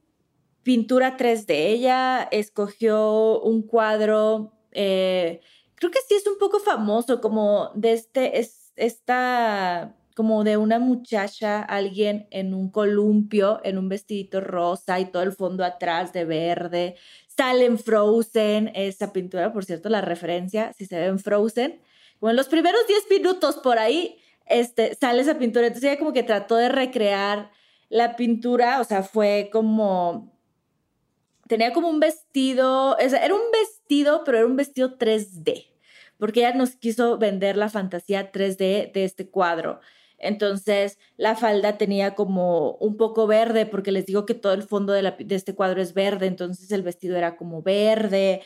Speaker 2: pintura 3D. Ella escogió un cuadro, eh, creo que sí es un poco famoso, como de este, es, esta como de una muchacha, alguien en un columpio, en un vestidito rosa y todo el fondo atrás de verde. Sale en Frozen, esa pintura, por cierto, la referencia, si se ve en Frozen. Como en los primeros 10 minutos por ahí, este, sale esa pintura. Entonces ella como que trató de recrear la pintura, o sea, fue como... Tenía como un vestido, era un vestido, pero era un vestido 3D porque ella nos quiso vender la fantasía 3D de este cuadro. Entonces, la falda tenía como un poco verde, porque les digo que todo el fondo de, de, este cuadro es verde, entonces el vestido era como verde,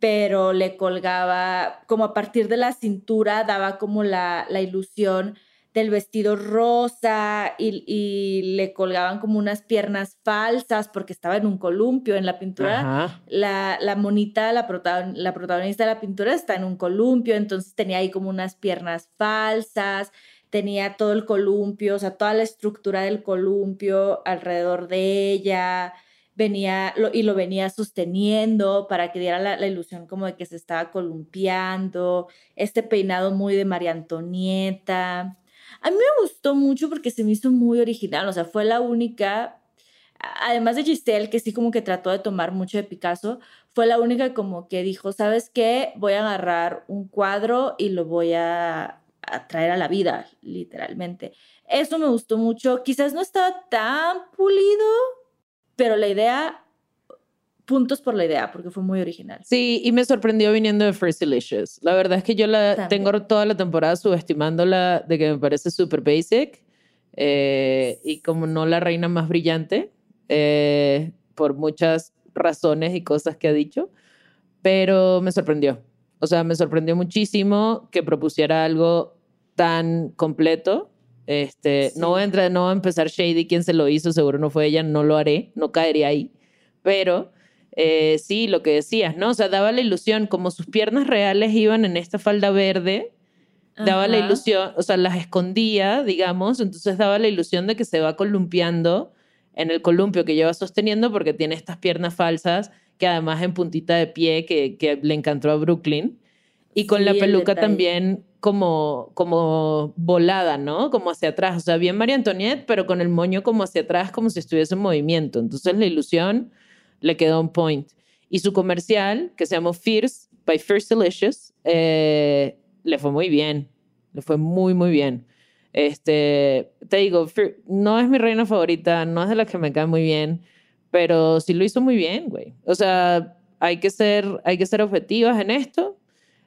Speaker 2: pero le colgaba, como a partir de la cintura, daba como la, la ilusión del vestido rosa y, y, le colgaban como unas piernas falsas porque estaba en un columpio en la pintura. La, la, monita, la, protagon, la protagonista de la pintura está en un columpio, entonces tenía ahí como unas piernas falsas, tenía todo el columpio, o sea, toda la estructura del columpio alrededor de ella. venía y lo venía sosteniendo para que diera la, ilusión como de que se estaba columpiando, este peinado muy de María Antonieta. A mí me gustó mucho porque se me hizo muy original, o sea, fue la única, además de Giselle, que sí como que trató de tomar mucho de Picasso, fue la única como que dijo, ¿sabes qué? Voy a agarrar un cuadro y lo voy a, a traer a la vida, literalmente. Eso me gustó mucho. Quizás no estaba tan pulido, pero la idea, puntos por la idea, porque fue muy original.
Speaker 1: Sí, y me sorprendió viniendo de First Delicious. La verdad es que yo la tengo toda la temporada subestimándola de que me parece súper basic eh, y como no la reina más brillante, eh, por muchas razones y cosas que ha dicho, pero me sorprendió. O sea, me sorprendió muchísimo que propusiera algo tan completo este, no, voy a entrar, no a empezar shady quién se lo hizo, seguro no fue ella, no lo haré, no caería ahí. Pero eh, sí, lo que decías, ¿no? O sea, daba la ilusión, como sus piernas reales iban en esta falda verde, daba la ilusión, o sea, las escondía, digamos, entonces daba la ilusión de que se va columpiando en el columpio que lleva sosteniendo porque tiene estas piernas falsas que además en puntita de pie que, que le encantó a Brooklyn. Y con la peluca también como, como volada, ¿no? Como hacia atrás. O sea, bien María Antoniette, pero con el moño como hacia atrás, como si estuviese en movimiento. Entonces la ilusión le quedó un point. Y su comercial, que se llamó Fierce by First Delicious, eh, le fue muy bien. Le fue muy, muy bien. Este, te digo, no es mi reina favorita, no es de las que me cae muy bien, pero sí lo hizo muy bien, güey. O sea, hay que ser, hay que ser objetivas en esto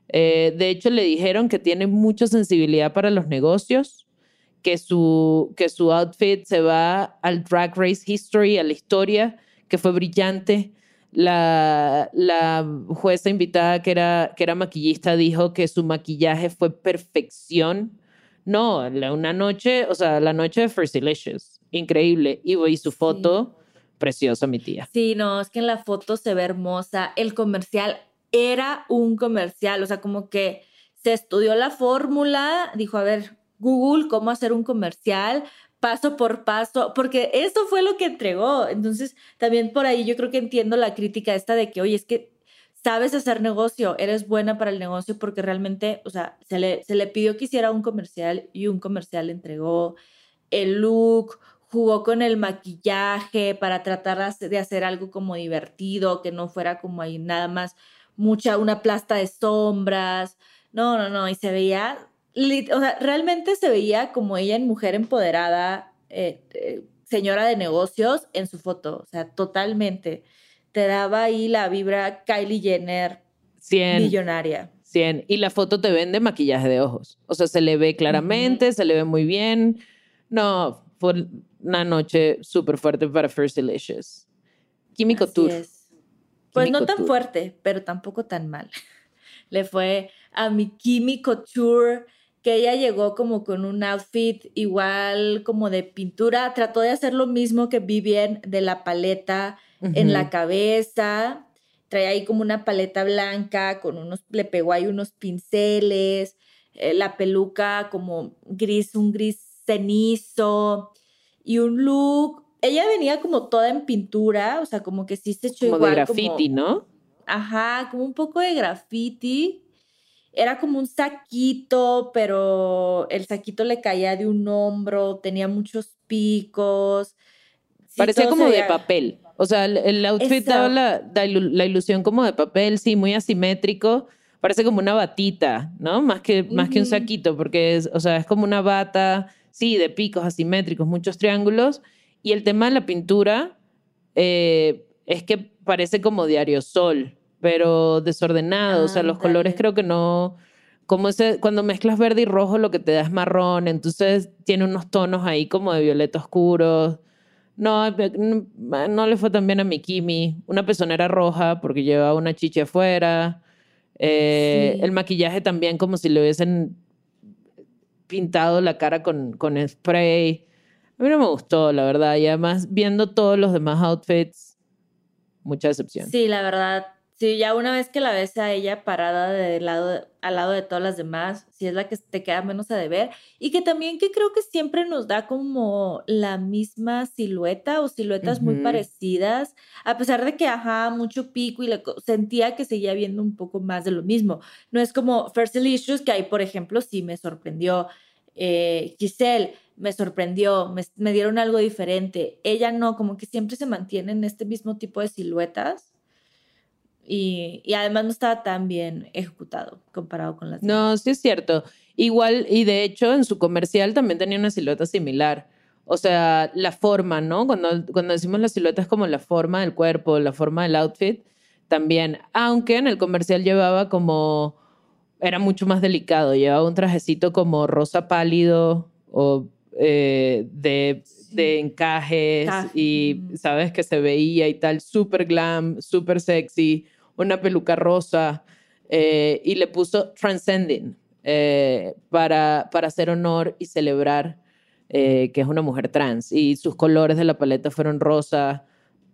Speaker 1: eh, de hecho, le dijeron que tiene mucha sensibilidad para los negocios, que su, que su outfit se va al Drag Race History, a la historia, que fue brillante. La, la jueza invitada, que era, que era maquillista, dijo que su maquillaje fue perfección. No, una noche, o sea, la noche de First Delicious, increíble. Y, y su foto, preciosa, mi tía.
Speaker 2: Sí, no, es que en la foto se ve hermosa. El comercial, era un comercial, o sea, como que se estudió la fórmula, dijo, a ver, Google, cómo hacer un comercial, paso por paso, porque eso fue lo que entregó. Entonces, también por ahí yo creo que entiendo la crítica esta de que, oye, es que sabes hacer negocio, eres buena para el negocio porque realmente, o sea, se le, se le pidió que hiciera un comercial y un comercial entregó el look, jugó con el maquillaje para tratar de hacer algo como divertido, que no fuera como ahí nada más mucha, una plasta de sombras. No, no, no, y se veía, o sea, realmente se veía como ella en mujer empoderada, eh, eh, señora de negocios en su foto, o sea, totalmente. Te daba ahí la vibra Kylie Jenner 100, millonaria.
Speaker 1: 100. Y la foto te vende maquillaje de ojos. O sea, se le ve claramente, se le ve muy bien. No, fue una noche súper fuerte para First Delicious. Químico Tour.
Speaker 2: Pues no tan fuerte, pero tampoco tan mal. Le fue a mi Kimi Couture, que ella llegó como con un outfit igual como de pintura. Trató de hacer lo mismo que Vivian de la paleta en la cabeza. Traía ahí como una paleta blanca, con unos, le pegó ahí unos pinceles, eh, la peluca como gris, un gris cenizo y un look ella venía como toda en pintura, o sea, como que sí se echó
Speaker 1: como
Speaker 2: igual.
Speaker 1: De graffiti, ¿no?
Speaker 2: Ajá, como un poco de graffiti. Era como un saquito, pero el saquito le caía de un hombro, tenía muchos picos.
Speaker 1: Parecía como de papel. O sea, el, outfit daba la, la, ilusión como de papel, sí, muy asimétrico. Parece como una batita, ¿no? Más que, más que un saquito, porque es, o sea, es como una bata, sí, de picos asimétricos, muchos triángulos y el tema de la pintura eh, es que parece como diario sol, pero desordenado. o sea, los colores creo que no. Como ese, cuando mezclas verde y rojo, lo que te da es marrón. Entonces tiene unos tonos ahí como de violeta oscuros. No, no, le fue tan bien a mi Kimi. Una pezonera roja porque llevaba una chicha afuera. Eh, el maquillaje también como si le hubiesen pintado la cara con, con spray. A mí no me gustó, la verdad. Y además, viendo todos los demás outfits, mucha decepción.
Speaker 2: Sí, la verdad, Sí, ya una vez que la ves a ella parada de lado, al lado de todas las demás, sí es la que te queda menos a deber. Y que también que creo que siempre nos da como la misma silueta o siluetas muy parecidas, a pesar de que, ajá, mucho pico y le, sentía que seguía viendo un poco más de lo mismo. No es como First Delicious, que ahí, por ejemplo, sí me sorprendió. Eh, Giselle me sorprendió, me, me dieron algo diferente. Ella no, como que siempre se mantiene en este mismo tipo de siluetas y, y, además no estaba tan bien ejecutado comparado con las
Speaker 1: No, sí es cierto. Igual, y de hecho en su comercial también tenía una silueta similar. O sea, la forma, ¿no? Cuando, cuando decimos la silueta es como la forma del cuerpo, la forma del outfit, también. Aunque en el comercial llevaba como, era mucho más delicado, llevaba un trajecito como rosa pálido o eh, de, de encajes y, ¿sabes? Que se veía y tal, súper glam, súper sexy una peluca rosa eh, y le puso Transcending eh, para, para hacer honor y celebrar eh, que es una mujer trans. Y sus colores de la paleta fueron rosa,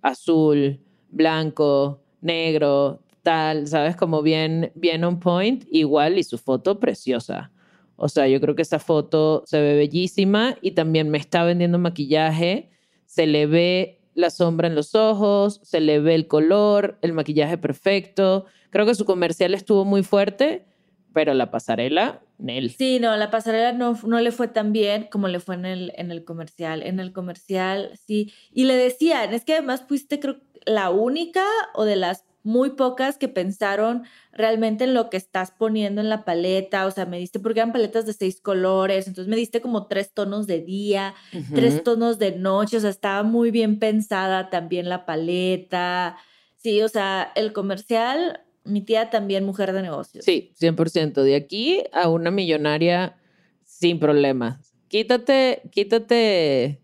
Speaker 1: azul, blanco, negro, tal, ¿sabes? Como bien, bien on point, igual, y su foto preciosa. O sea, yo creo que esa foto se ve bellísima y también me está vendiendo maquillaje, se le ve la sombra en los ojos, se le ve el color, el maquillaje perfecto. Creo que su comercial estuvo muy fuerte, pero la pasarela, Nel.
Speaker 2: Sí, no, la pasarela no, no le fue tan bien como le fue en el, en el comercial. En el comercial, sí. Y le decían, es que además fuiste, creo, la única o de las muy pocas que pensaron realmente en lo que estás poniendo en la paleta, o sea, me diste, porque eran paletas de seis colores, entonces me diste como tres tonos de día, tres tonos de noche, o sea, estaba muy bien pensada también la paleta, sí, o sea, el comercial, mi tía también mujer de negocios.
Speaker 1: Sí, 100%, de aquí a una millonaria sin problemas. Quítate, quítate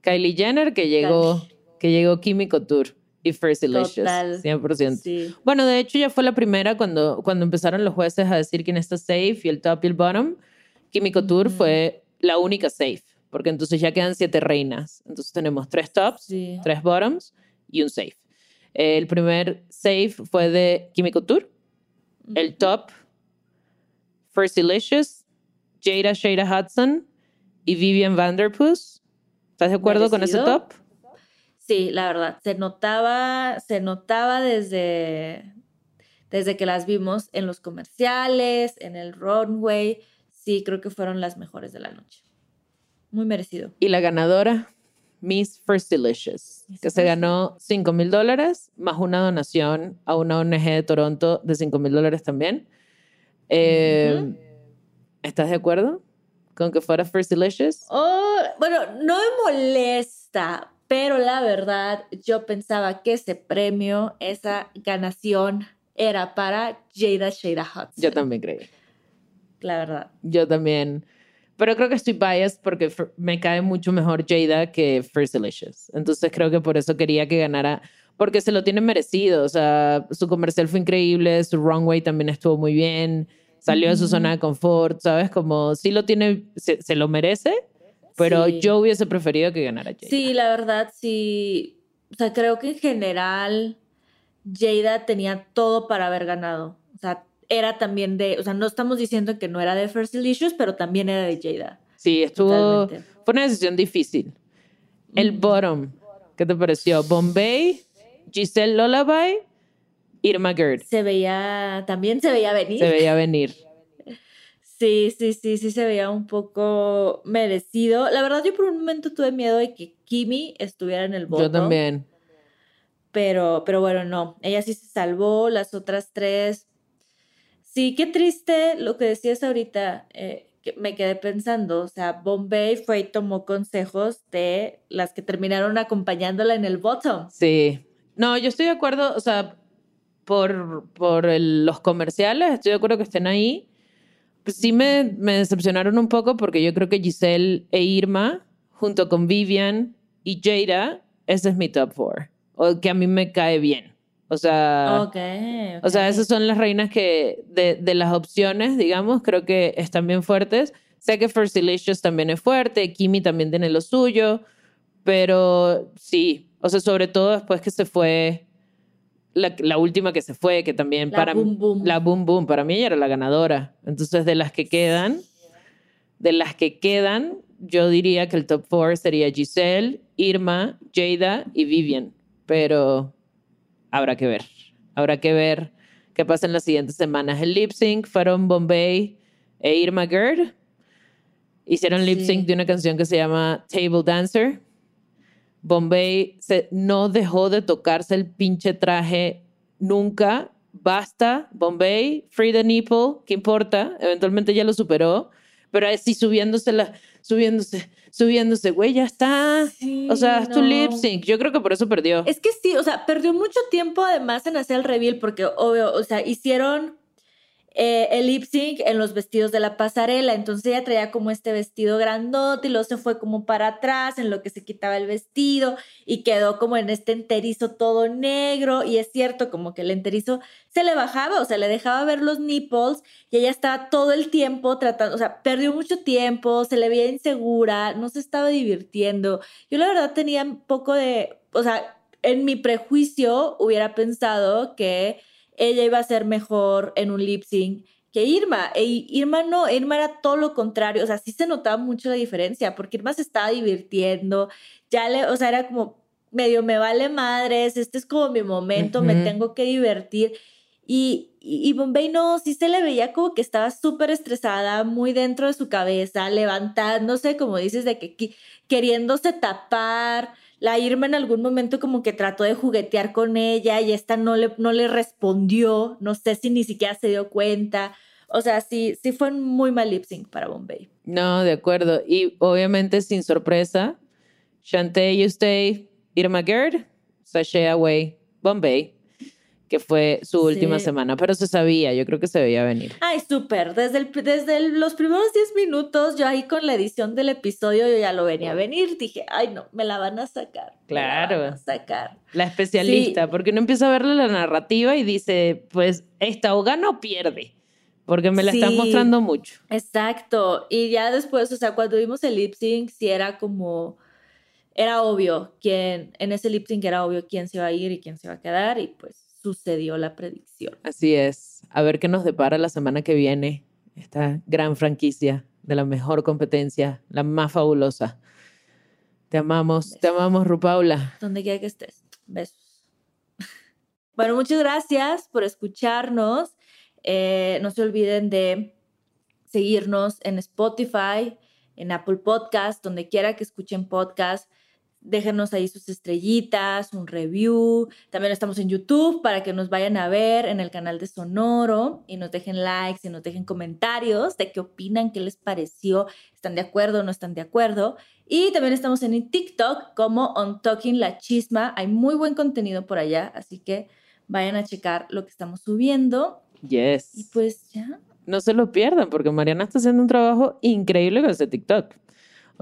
Speaker 1: Kylie Jenner que llegó, que llegó Químico Tour y First Delicious. 100%. Bueno, de hecho ya fue la primera cuando, cuando empezaron los jueces a decir quién está safe y el top y el bottom. Químico Tour fue la única safe, porque entonces ya quedan siete reinas. Entonces tenemos tres tops, tres bottoms y un safe. El primer safe fue de Químico Tour. El top, First Delicious, Jada Shada Hudson y Vivian Vanderpuss. ¿Estás de acuerdo con ese top?
Speaker 2: Sí, la verdad, se notaba, se notaba desde, desde que las vimos en los comerciales, en el runway. Sí, creo que fueron las mejores de la noche. Muy merecido.
Speaker 1: Y la ganadora, Miss First Delicious, que se ganó 5 mil dólares más una donación a una ONG de Toronto de 5 mil dólares también. Em, ¿Estás de acuerdo con que fuera First Delicious?
Speaker 2: Oh, bueno, no me molesta, pero la verdad yo pensaba que ese premio, esa ganación era para Jada Shada Hudson.
Speaker 1: Yo también creí.
Speaker 2: La verdad.
Speaker 1: Yo también. Pero creo que estoy biased porque me cae mucho mejor Jada que First Delicious. Entonces creo que por eso quería que ganara, porque se lo tiene merecido. O sea, su comercial fue increíble, su runway también estuvo muy bien, salió de su zona de confort, ¿sabes? Como sí lo tiene, se lo merece, pero yo hubiese preferido que ganara Jada.
Speaker 2: Sí, la verdad, sí. O sea, creo que en general Jada tenía todo para haber ganado. O sea, era también de, o sea, no estamos diciendo que no era de First Delicious, pero también era de Jada.
Speaker 1: Sí, estuvo, fue una decisión difícil. El bottom, ¿qué te pareció? Bombay, Giselle Lullaby, Irma Gerd.
Speaker 2: Se veía, también se veía venir.
Speaker 1: Se veía venir.
Speaker 2: Sí, sí, sí, sí se veía un poco merecido. La verdad, yo por un momento tuve miedo de que Kimi estuviera en el voto.
Speaker 1: Yo también.
Speaker 2: Pero, pero bueno, no. Ella sí se salvó, las otras tres. Sí, qué triste lo que decías ahorita. Eh, que me quedé pensando, o sea, Bombay fue y tomó consejos de las que terminaron acompañándola en el bottom.
Speaker 1: Sí. No, yo estoy de acuerdo, o sea, por, por los comerciales, estoy de acuerdo que estén ahí sí me, me decepcionaron un poco porque yo creo que Giselle e Irma, junto con Vivian y Jada, ese es mi top four. O que a mí me cae bien. O sea, o sea, esas son las reinas que de, de, las opciones, digamos, creo que están bien fuertes. Sé que First Delicious también es fuerte, Kimi también tiene lo suyo, pero sí, o sea, sobre todo después que se fue la, la última que se fue, que también
Speaker 2: La
Speaker 1: para
Speaker 2: Boom Boom.
Speaker 1: la Boom Boom, para mí ella era la ganadora. Entonces, de las que quedan, de las que quedan, yo diría que el top four sería Giselle, Irma, Jada y Vivian. Pero habrá que ver. Habrá que ver qué pasa en las siguientes semanas. El lip sync fueron Bombay e Irma Gerd. Hicieron lip sync de una canción que se llama Table Dancer. Bombay se, no dejó de tocarse el pinche traje nunca. Basta, Bombay, Free the Nipple, ¿qué importa? Eventualmente ya lo superó, pero así subiéndose, la, subiéndose, subiéndose, güey, ya está.
Speaker 2: Sí,
Speaker 1: o sea, haz tu
Speaker 2: no.
Speaker 1: lip sync. Yo creo que por eso perdió.
Speaker 2: Es que sí, o sea, perdió mucho tiempo además en hacer el reveal porque, obvio, o sea, hicieron eh, el lip sync en los vestidos de la pasarela, entonces ella traía como este vestido grandote y luego se fue como para atrás en lo que se quitaba el vestido y quedó como en este enterizo todo negro y es cierto como que el enterizo se le bajaba, o sea, le dejaba ver los nipples y ella estaba todo el tiempo tratando, o sea, perdió mucho tiempo, se le veía insegura, no se estaba divirtiendo. Yo la verdad tenía un poco de, o sea, en mi prejuicio hubiera pensado que ella iba a ser mejor en un lip sync que Irma. E Irma no, Irma era todo lo contrario. O sea, sí se notaba mucho la diferencia porque Irma se estaba divirtiendo. Ya le, o sea, era como medio me vale madres, este es como mi momento, me tengo que divertir. Y, y, y Bombay no, sí se le veía como que estaba súper estresada, muy dentro de su cabeza, levantándose, como dices, de que queriéndose tapar. La Irma en algún momento como que trató de juguetear con ella y esta no le, no le respondió, no sé si ni siquiera se dio cuenta. O sea, sí, sí fue un muy mal lip sync para Bombay.
Speaker 1: No, de acuerdo. Y obviamente, sin sorpresa, Shantae You Stay, Irma Gerd, Sashay Away, Bombay, que fue su última
Speaker 2: Sí.
Speaker 1: semana. Pero se sabía, yo creo que se veía venir.
Speaker 2: Ay, súper. Desde, el, desde el- los primeros 10 minutos, yo ahí con la edición del episodio, yo ya lo venía a venir. Dije, ay, no, me la van a sacar. me la
Speaker 1: Claro.
Speaker 2: van a sacar.
Speaker 1: La especialista,
Speaker 2: Sí.
Speaker 1: porque uno empieza a verle la narrativa y dice, pues esta o gana o pierde, porque me la están mostrando mucho.
Speaker 2: Exacto. Y ya después, o sea, cuando vimos el lip sync, sí era como. Era obvio quién. En ese lip sync era obvio quién se iba a ir y quién se iba a quedar. Y pues sucedió la predicción.
Speaker 1: Así es. A ver qué nos depara la semana que viene esta gran franquicia de la mejor competencia, la más fabulosa. Te amamos, te amamos, Rupaula.
Speaker 2: Donde quiera que estés. Besos. Bueno, muchas gracias por escucharnos. Eh, no se olviden de seguirnos en Spotify, en Apple Podcast, donde quiera que escuchen podcast. Déjenos ahí sus estrellitas, un review. También estamos en YouTube para que nos vayan a ver en el canal de Sonoro y nos dejen likes y nos dejen comentarios de qué opinan, qué les pareció, están de acuerdo o no están de acuerdo. Y también estamos en TikTok como On Talking La Chisma. Hay muy buen contenido por allá, así que vayan a checar lo que estamos subiendo.
Speaker 1: Yes.
Speaker 2: Y pues ya.
Speaker 1: no se lo pierdan, porque Mariana está haciendo un trabajo increíble con ese TikTok.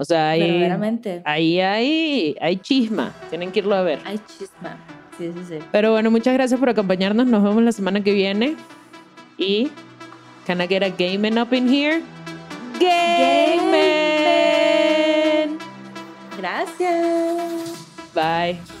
Speaker 1: O sea, ahí,
Speaker 2: Verdaderamente.
Speaker 1: ahí hay, hay chisma. Tienen que irlo a ver.
Speaker 2: Hay chisma. Sí, sí, sí.
Speaker 1: Pero bueno, muchas gracias por acompañarnos. Nos vemos la semana que viene. Y, can I get a gaming up in here? Gaming.
Speaker 2: Gracias.
Speaker 1: Bye.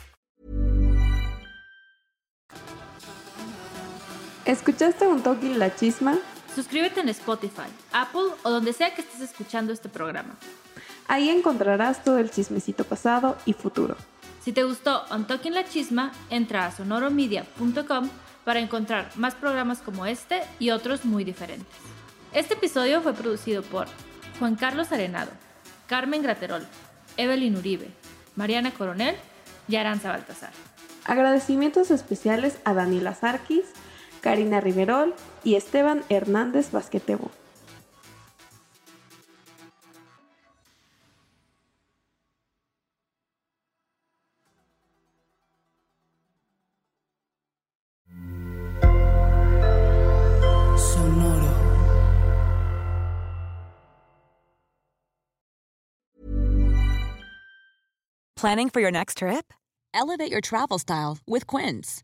Speaker 4: ¿Escuchaste un toque la chisma?
Speaker 2: Suscríbete en Spotify, Apple o donde sea que estés escuchando este programa.
Speaker 4: Ahí encontrarás todo el chismecito pasado y futuro.
Speaker 2: Si te gustó On Talking La Chisma, entra a sonoromedia.com para encontrar más programas como este y otros muy diferentes. Este episodio fue producido por Juan Carlos Arenado, Carmen Graterol, Evelyn Uribe, Mariana Coronel y Aranza Baltasar.
Speaker 4: Agradecimientos especiales a Daniela Sarkis, Karina Riverol y Esteban Hernández Basquetebo.
Speaker 5: Sonoro.
Speaker 6: Planning for your next trip?
Speaker 7: Elevate your travel style with Quince.